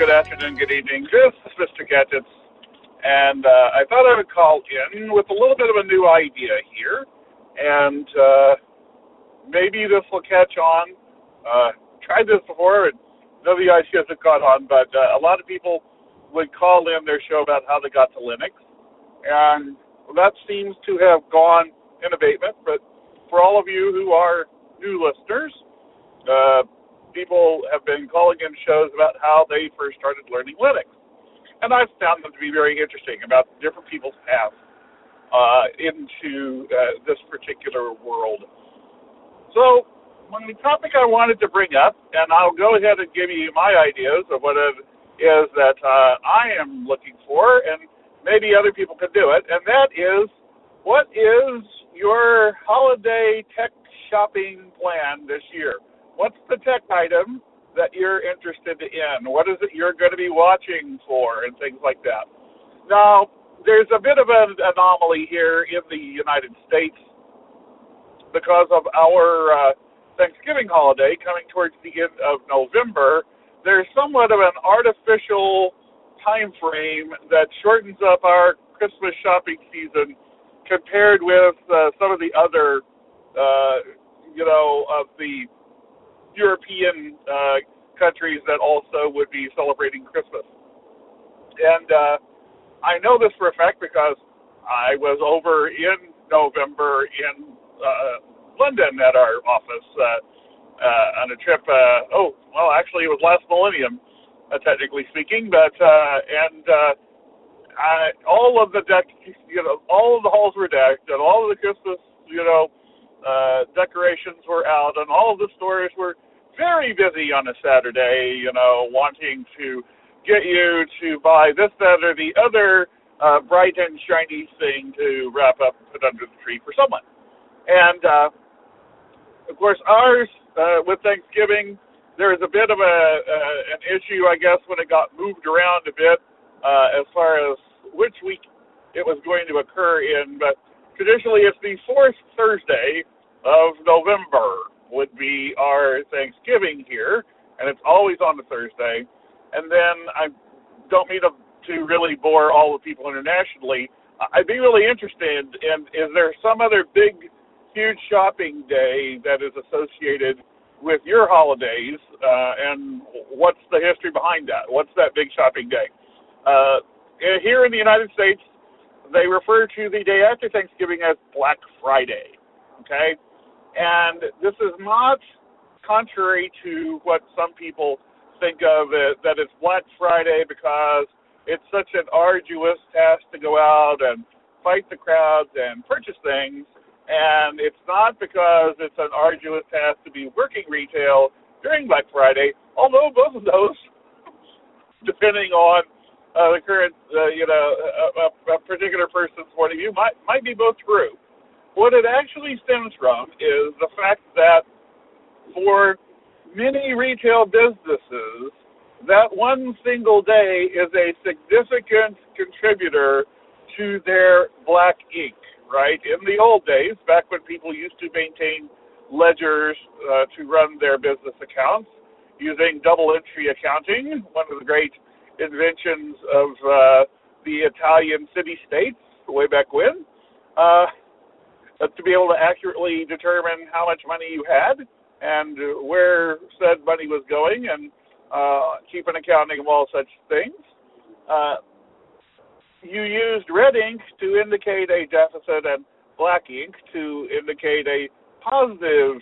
Good afternoon, good evening. This is Mr. Gadgets, and uh, I thought I would call in with a little bit of a new idea here, and uh, maybe this will catch on. Uh, tried this before, and none of the ideas have caught on, but uh, a lot of people would call in their show about how they got to Linux, and that seems to have gone in abatement. But for all of you who are new listeners, uh, people have been calling in shows about how they first started learning Linux. And I've found them to be very interesting about different people's paths uh, into uh, this particular world. So, the topic I wanted to bring up, and I'll go ahead and give you my ideas of what it is that uh, I am looking for, and maybe other people could do it, and that is what is your holiday tech shopping plan this year? What's the tech item that you're interested in? What is it you're going to be watching for, and things like that. Now, there's a bit of an anomaly here in the United States because of our uh, Thanksgiving holiday coming towards the end of November. There's somewhat of an artificial time frame that shortens up our Christmas shopping season compared with uh, some of the other, uh, you know, of the European uh, countries that also would be celebrating Christmas. And uh, I know this for a fact because I was over in November in uh, London at our office uh, uh, on a trip. Uh, oh, well, actually, it was last millennium, uh, technically speaking, but uh, and uh, I, all of the deck, you know, all of the halls were decked, and all of the Christmas, you know, uh, decorations were out, and all of the stores were very busy on a Saturday, you know, wanting to get you to buy this, that, or the other uh, bright and shiny thing to wrap up and put under the tree for someone. And uh, of course, ours uh, with Thanksgiving, there is a bit of a uh, an issue, I guess, when it got moved around a bit uh, as far as which week it was going to occur in. But traditionally, it's the fourth Thursday of November would be our Thanksgiving here, and it's always on a Thursday. And then I don't mean to, to really bore all the people internationally. I'd be really interested in is there some other big, huge shopping day that is associated with your holidays, uh, and what's the history behind that? What's that big shopping day? Uh, here in the United States, they refer to the day after Thanksgiving as Black Friday. Okay, and this is not contrary to what some people think of it, that it's Black Friday because it's such an arduous task to go out and fight the crowds and purchase things. And it's not because it's an arduous task to be working retail during Black Friday, although both of those, depending on uh, the current, uh, you know, a, a particular person's point of view, might might be both true. What it actually stems from is the fact that for many retail businesses, that one single day is a significant contributor to their black ink, right? In the old days, back when people used to maintain ledgers uh, to run their business accounts using double entry accounting, one of the great inventions of uh, the Italian city states way back when. Uh, to be able to accurately determine how much money you had and where said money was going and uh, keep an accounting of all such things. Uh, you used red ink to indicate a deficit and black ink to indicate a positive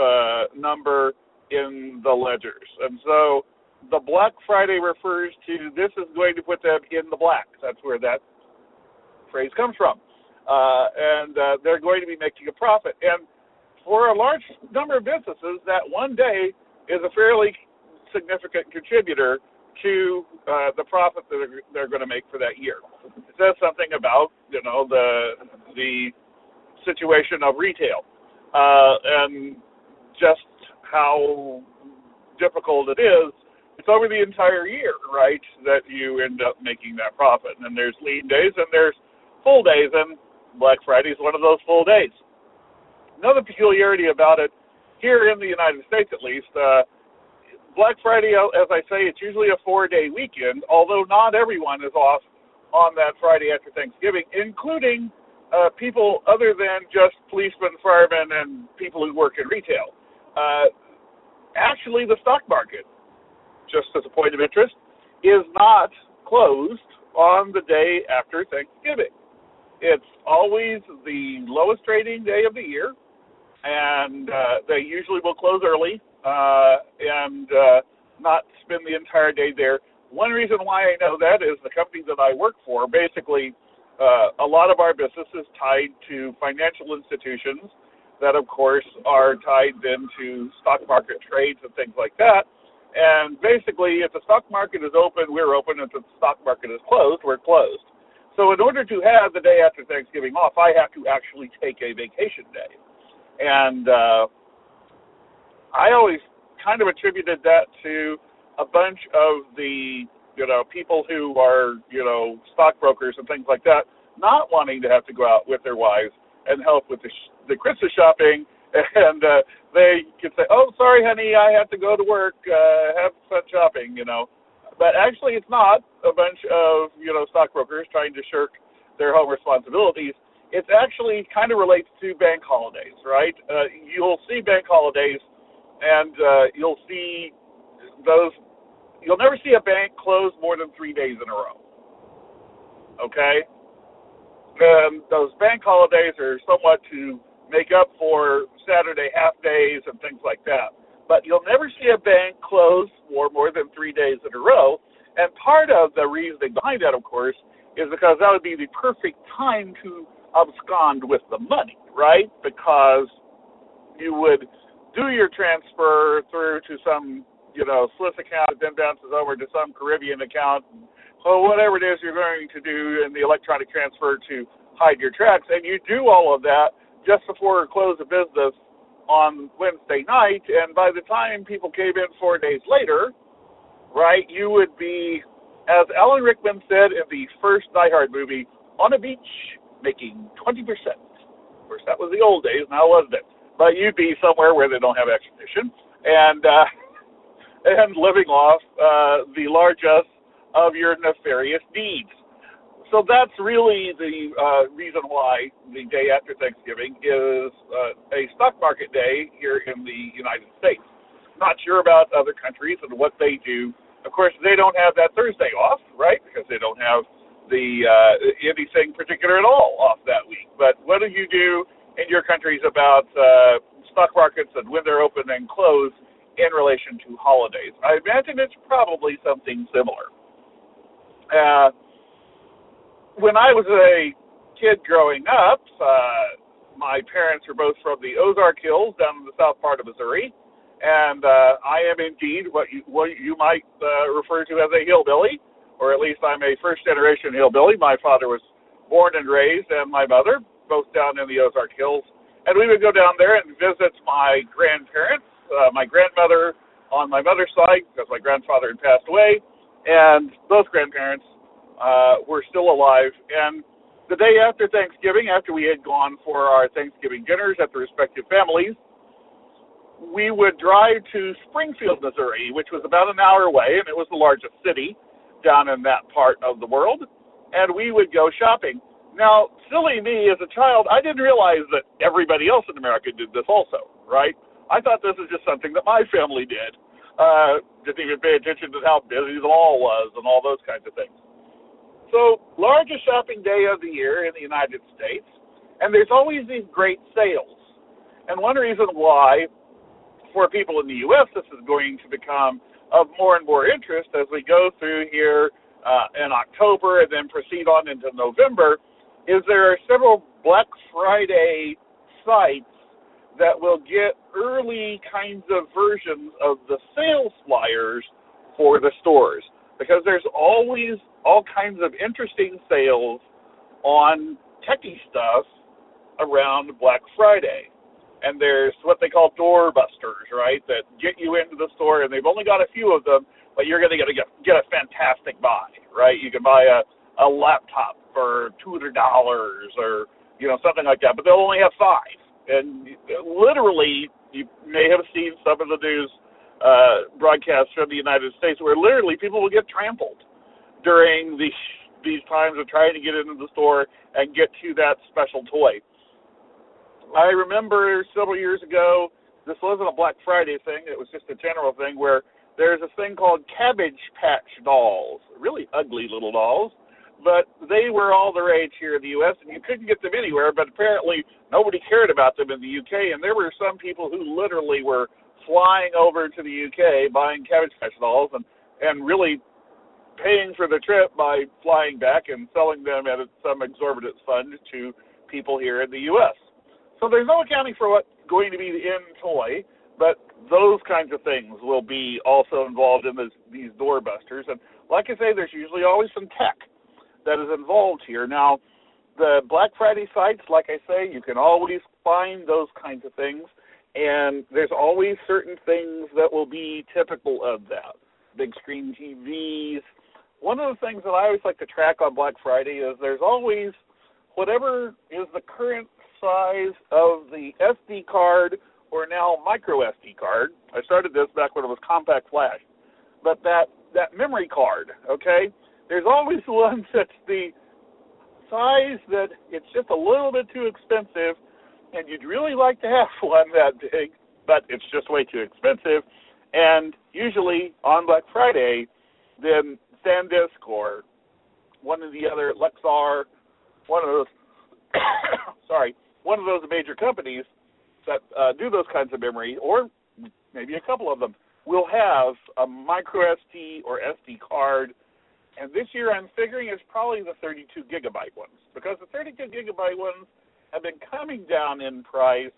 uh, number in the ledgers. And so the Black Friday refers to this is going to put them in the black. That's where that phrase comes from uh, and uh, they're going to be making a profit. And for a large number of businesses, that one day is a fairly significant contributor to uh, the profit that they're, they're going to make for that year. It says something about you know the the situation of retail uh, and just how difficult it is. It's over the entire year, right, that you end up making that profit. And then there's lean days and there's full days, and Black Friday is one of those full days. Another peculiarity about it, here in the United States at least, uh, Black Friday, as I say, it's usually a four day weekend, although not everyone is off on that Friday after Thanksgiving, including uh, people other than just policemen, firemen, and people who work in retail. Uh, actually, the stock market, just as a point of interest, is not closed on the day after Thanksgiving. It's always the lowest trading day of the year, and uh, they usually will close early uh, and uh, not spend the entire day there. One reason why I know that is the company that I work for. Basically, uh, a lot of our business is tied to financial institutions that, of course, are tied then to stock market trades and things like that. And basically, if the stock market is open, we're open. If the stock market is closed, we're closed. So, in order to have the day after Thanksgiving off, I have to actually take a vacation day. And uh, I always kind of attributed that to a bunch of the you know people who are you know stockbrokers and things like that not wanting to have to go out with their wives and help with the sh- the Christmas shopping and uh, they could say oh sorry honey I have to go to work uh, have fun shopping you know but actually it's not a bunch of you know stockbrokers trying to shirk their home responsibilities it actually kind of relates to bank holidays right uh, you'll see bank holidays and uh, you'll see those. You'll never see a bank close more than three days in a row. Okay, um, those bank holidays are somewhat to make up for Saturday half days and things like that. But you'll never see a bank close for more than three days in a row. And part of the reasoning behind that, of course, is because that would be the perfect time to abscond with the money, right? Because you would do your transfer through to some, you know, Swiss account, then bounces over to some Caribbean account, so whatever it is you're going to do in the electronic transfer to hide your tracks, and you do all of that just before close of business on Wednesday night, and by the time people came in four days later, right, you would be, as Alan Rickman said in the first Die Hard movie, on a beach making 20%. Of course, that was the old days, now wasn't it? but you'd be somewhere where they don't have extradition and uh, and living off uh, the largesse of your nefarious deeds. So that's really the uh, reason why the day after Thanksgiving is uh, a stock market day here in the United States. Not sure about other countries and what they do. Of course, they don't have that Thursday off, right? Because they don't have the uh, anything particular at all off that week. But what do you do in your countries about uh, stock markets and when they're open and closed in relation to holidays. I imagine it's probably something similar. Uh, when I was a kid growing up, uh, my parents were both from the Ozark Hills down in the south part of Missouri, and uh, I am indeed what you what you might uh, refer to as a hillbilly, or at least I'm a first generation hillbilly. My father was born and raised, and my mother both down in the Ozark Hills. And we would go down there and visit my grandparents, uh, my grandmother on my mother's side, because my grandfather had passed away, and both grandparents uh, were still alive. And the day after Thanksgiving, after we had gone for our Thanksgiving dinners at the respective families, we would drive to Springfield, Missouri, which was about an hour away, and it was the largest city down in that part of the world. And we would go shopping. Now, silly me as a child, I didn't realize that everybody else in America did this also, right? I thought this was just something that my family did. Uh, didn't even pay attention to how busy the mall was and all those kinds of things. So, largest shopping day of the year in the United States, and there's always these great sales. And one reason why, for people in the U.S., this is going to become of more and more interest as we go through here uh, in October and then proceed on into November is there are several Black Friday sites that will get early kinds of versions of the sales flyers for the stores because there's always all kinds of interesting sales on techie stuff around Black Friday. And there's what they call doorbusters, right? That get you into the store, and they've only got a few of them, but you're going to get a, get a fantastic buy, right? You can buy a, a laptop for two hundred dollars or you know something like that, but they'll only have five. And literally, you may have seen some of the news uh, broadcasts from the United States where literally people will get trampled during these these times of trying to get into the store and get to that special toy. I remember several years ago, this wasn't a Black Friday thing, it was just a general thing where there's a thing called Cabbage Patch dolls, really ugly little dolls, but they were all the rage here in the U.S. and you couldn't get them anywhere. But apparently nobody cared about them in the U.K. And there were some people who literally were flying over to the U.K. buying Cabbage Patch dolls and and really paying for the trip by flying back and selling them at some exorbitant fund to people here in the U.S. So there's no accounting for what's going to be the end toy, but those kinds of things will be also involved in this, these doorbusters. And like I say, there's usually always some tech that is involved here. Now, the Black Friday sites, like I say, you can always find those kinds of things, and there's always certain things that will be typical of that. Big screen TVs. One of the things that I always like to track on Black Friday is there's always whatever is the current size of the SD card or now micro SD card. I started this back when it was compact flash. But that that memory card, okay? there's always one that's the size that it's just a little bit too expensive, and you'd really like to have one that big, but it's just way too expensive. And usually on Black Friday, then SanDisk or one of the other Lexar, one of those, sorry, one of those major companies that uh, do those kinds of memory, or maybe a couple of them, will have a micro SD or SD card and this year I'm figuring it's probably the 32 gigabyte ones because the 32 gigabyte ones have been coming down in price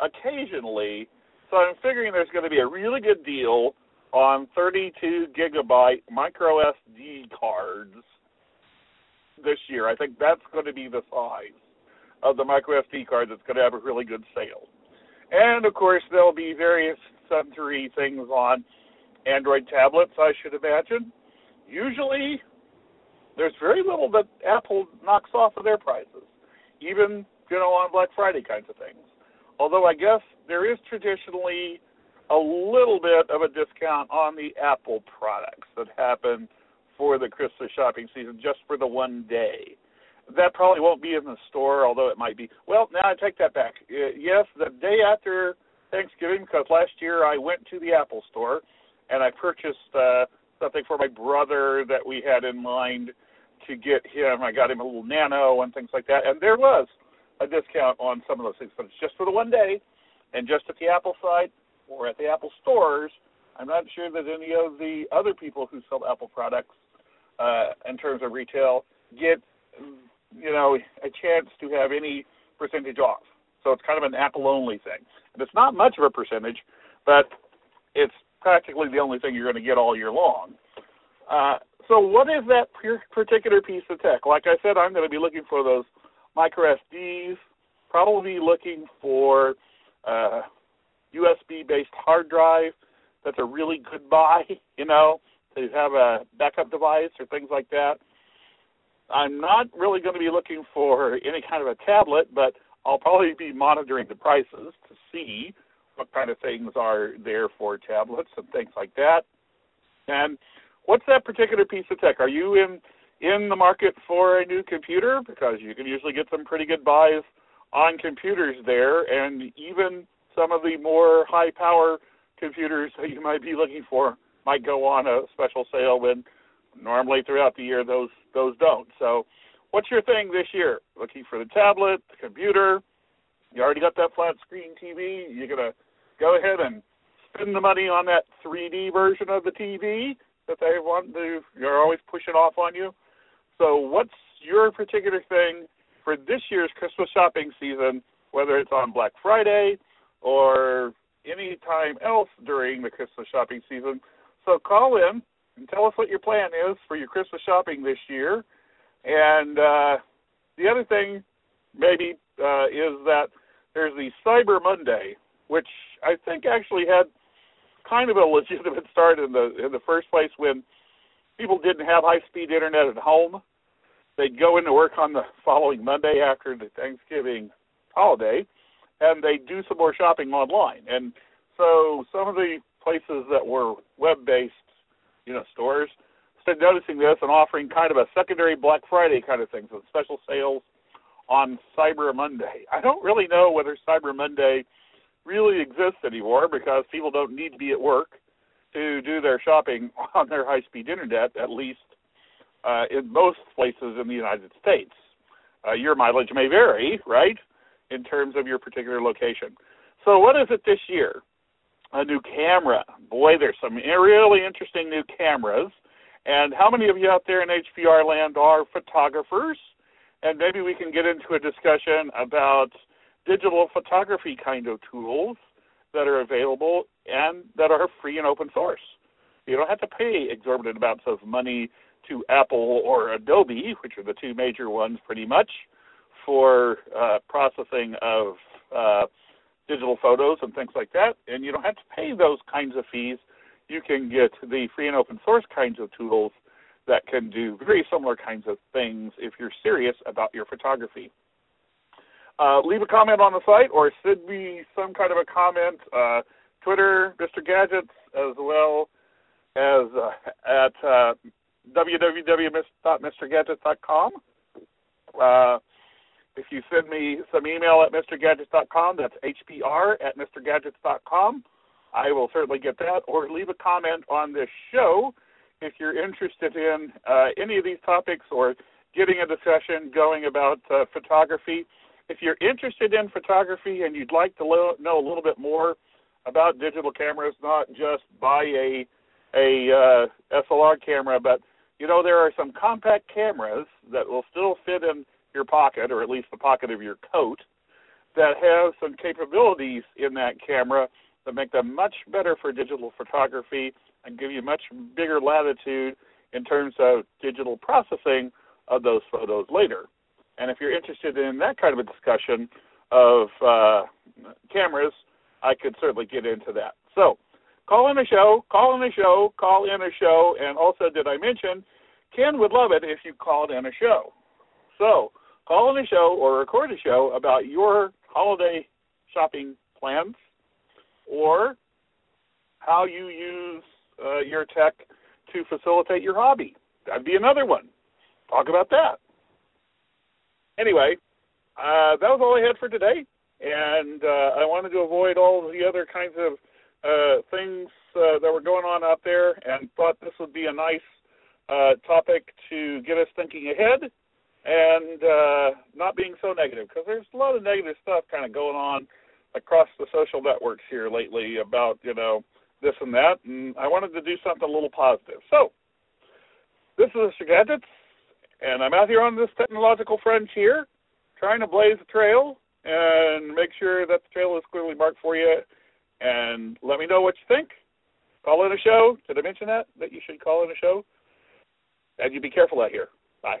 occasionally. So I'm figuring there's going to be a really good deal on 32 gigabyte micro SD cards this year. I think that's going to be the size of the micro SD card that's going to have a really good sale. And of course, there'll be various sundry things on Android tablets, I should imagine usually there's very little that Apple knocks off of their prices, even you know on Black Friday kinds of things. Although I guess there is traditionally a little bit of a discount on the Apple products that happen for the Christmas shopping season, just for the one day. That probably won't be in the store, although it might be. Well, now I take that back. Uh, yes, the day after Thanksgiving, because last year I went to the Apple store and I purchased uh, something for my brother that we had in mind to get him. I got him a little nano and things like that, and there was a discount on some of those things, but it's just for the one day, and just at the Apple site or at the Apple stores. I'm not sure that any of the other people who sell Apple products, uh, in terms of retail, get you know a chance to have any percentage off. So it's kind of an Apple only thing, and it's not much of a percentage, but it's practically the only thing you're going to get all year long. Uh, so what is that particular piece of tech? Like I said, I'm going to be looking for those micro SDs, probably looking for uh, USB-based hard drive. That's a really good buy, you know, to have a backup device or things like that. I'm not really going to be looking for any kind of a tablet, but I'll probably be monitoring the prices to see what kind of things are there for tablets and things like that. And what's that particular piece of tech? Are you in in the market for a new computer? Because you can usually get some pretty good buys on computers there, and even some of the more high power computers that you might be looking for might go on a special sale when normally throughout the year those those don't. So what's your thing this year? Looking for the tablet, the computer, you already got that flat screen TV, you're gonna go ahead and spend the money on that 3D version of the TV that they want to. You're always pushing off on you. So, what's your particular thing for this year's Christmas shopping season? Whether it's on Black Friday or any time else during the Christmas shopping season. So call in and tell us what your plan is for your Christmas shopping this year. And uh, the other thing, maybe, uh, is that there's the Cyber Monday, which I think actually had kind of a legitimate start in the in the first place when people didn't have high speed internet at home. They'd go into work on the following Monday after the Thanksgiving holiday, and they'd do some more shopping online. And so some of the places that were web-based, you know, stores started noticing this and offering kind of a secondary Black Friday kind of thing, so special sales on Cyber Monday. I don't really know whether Cyber Monday really exists anymore because people don't need to be at work to do their shopping on their high-speed internet, at least uh, in most places in the United States. Uh, your mileage may vary, right, in terms of your particular location. So, what is it this year? A new camera. Boy, there's some really interesting new cameras. And how many of you out there in HPR land are photographers? And maybe we can get into a discussion about digital photography kind of tools that are available and that are free and open source. You don't have to pay exorbitant amounts of money to Apple or Adobe, which are the two major ones pretty much, for uh, processing of uh, digital photos and things like that. And you don't have to pay those kinds of fees. You can get the free and open source kinds of tools that can do very similar kinds of things if you're serious about your photography. Uh, leave a comment on the site or send me some kind of a comment. Uh, Twitter, Mr. Gadgets, as well as uh, at uh, www.mrgadgets.com. Uh, if you send me some email at mrgadgets.com, that's hpr at mrgadgets.com. I will certainly get that. Or leave a comment on this show if you're interested in uh, any of these topics or getting a discussion going about uh, photography. If you're interested in photography and you'd like to lo- know a little bit more about digital cameras, not just buy a a uh, SLR camera, but you know there are some compact cameras that will still fit in your pocket, or at least the pocket of your coat, that have some capabilities in that camera that make them much better for digital photography and give you much bigger latitude in terms of digital processing of those photos later. And if you're interested in that kind of a discussion of uh, cameras, I could certainly get into that. So, call in a show, call in a show, call in a show, and also, did I mention, Ken would love it if you called in a show. So, call in a show or record a show about your holiday shopping plans or how you use uh, your tech to facilitate your hobby. That'd be another one. Talk about that. Anyway, uh, that was all I had for today, and uh, I wanted to avoid all the other kinds of uh, things uh, that were going on out there, and thought this would be a nice uh, topic to get us thinking ahead and uh, not being so negative because there's a lot of negative stuff kind of going on across the social networks here lately about you know this and that, and I wanted to do something a little positive. So this is Mr. Gadgets, and I'm out here on this technological frontier, trying to blaze a trail and make sure that the trail is clearly marked for you. And let me know what you think. Call in a show. Did I mention that that you should call in a show? And you be careful out here. Bye.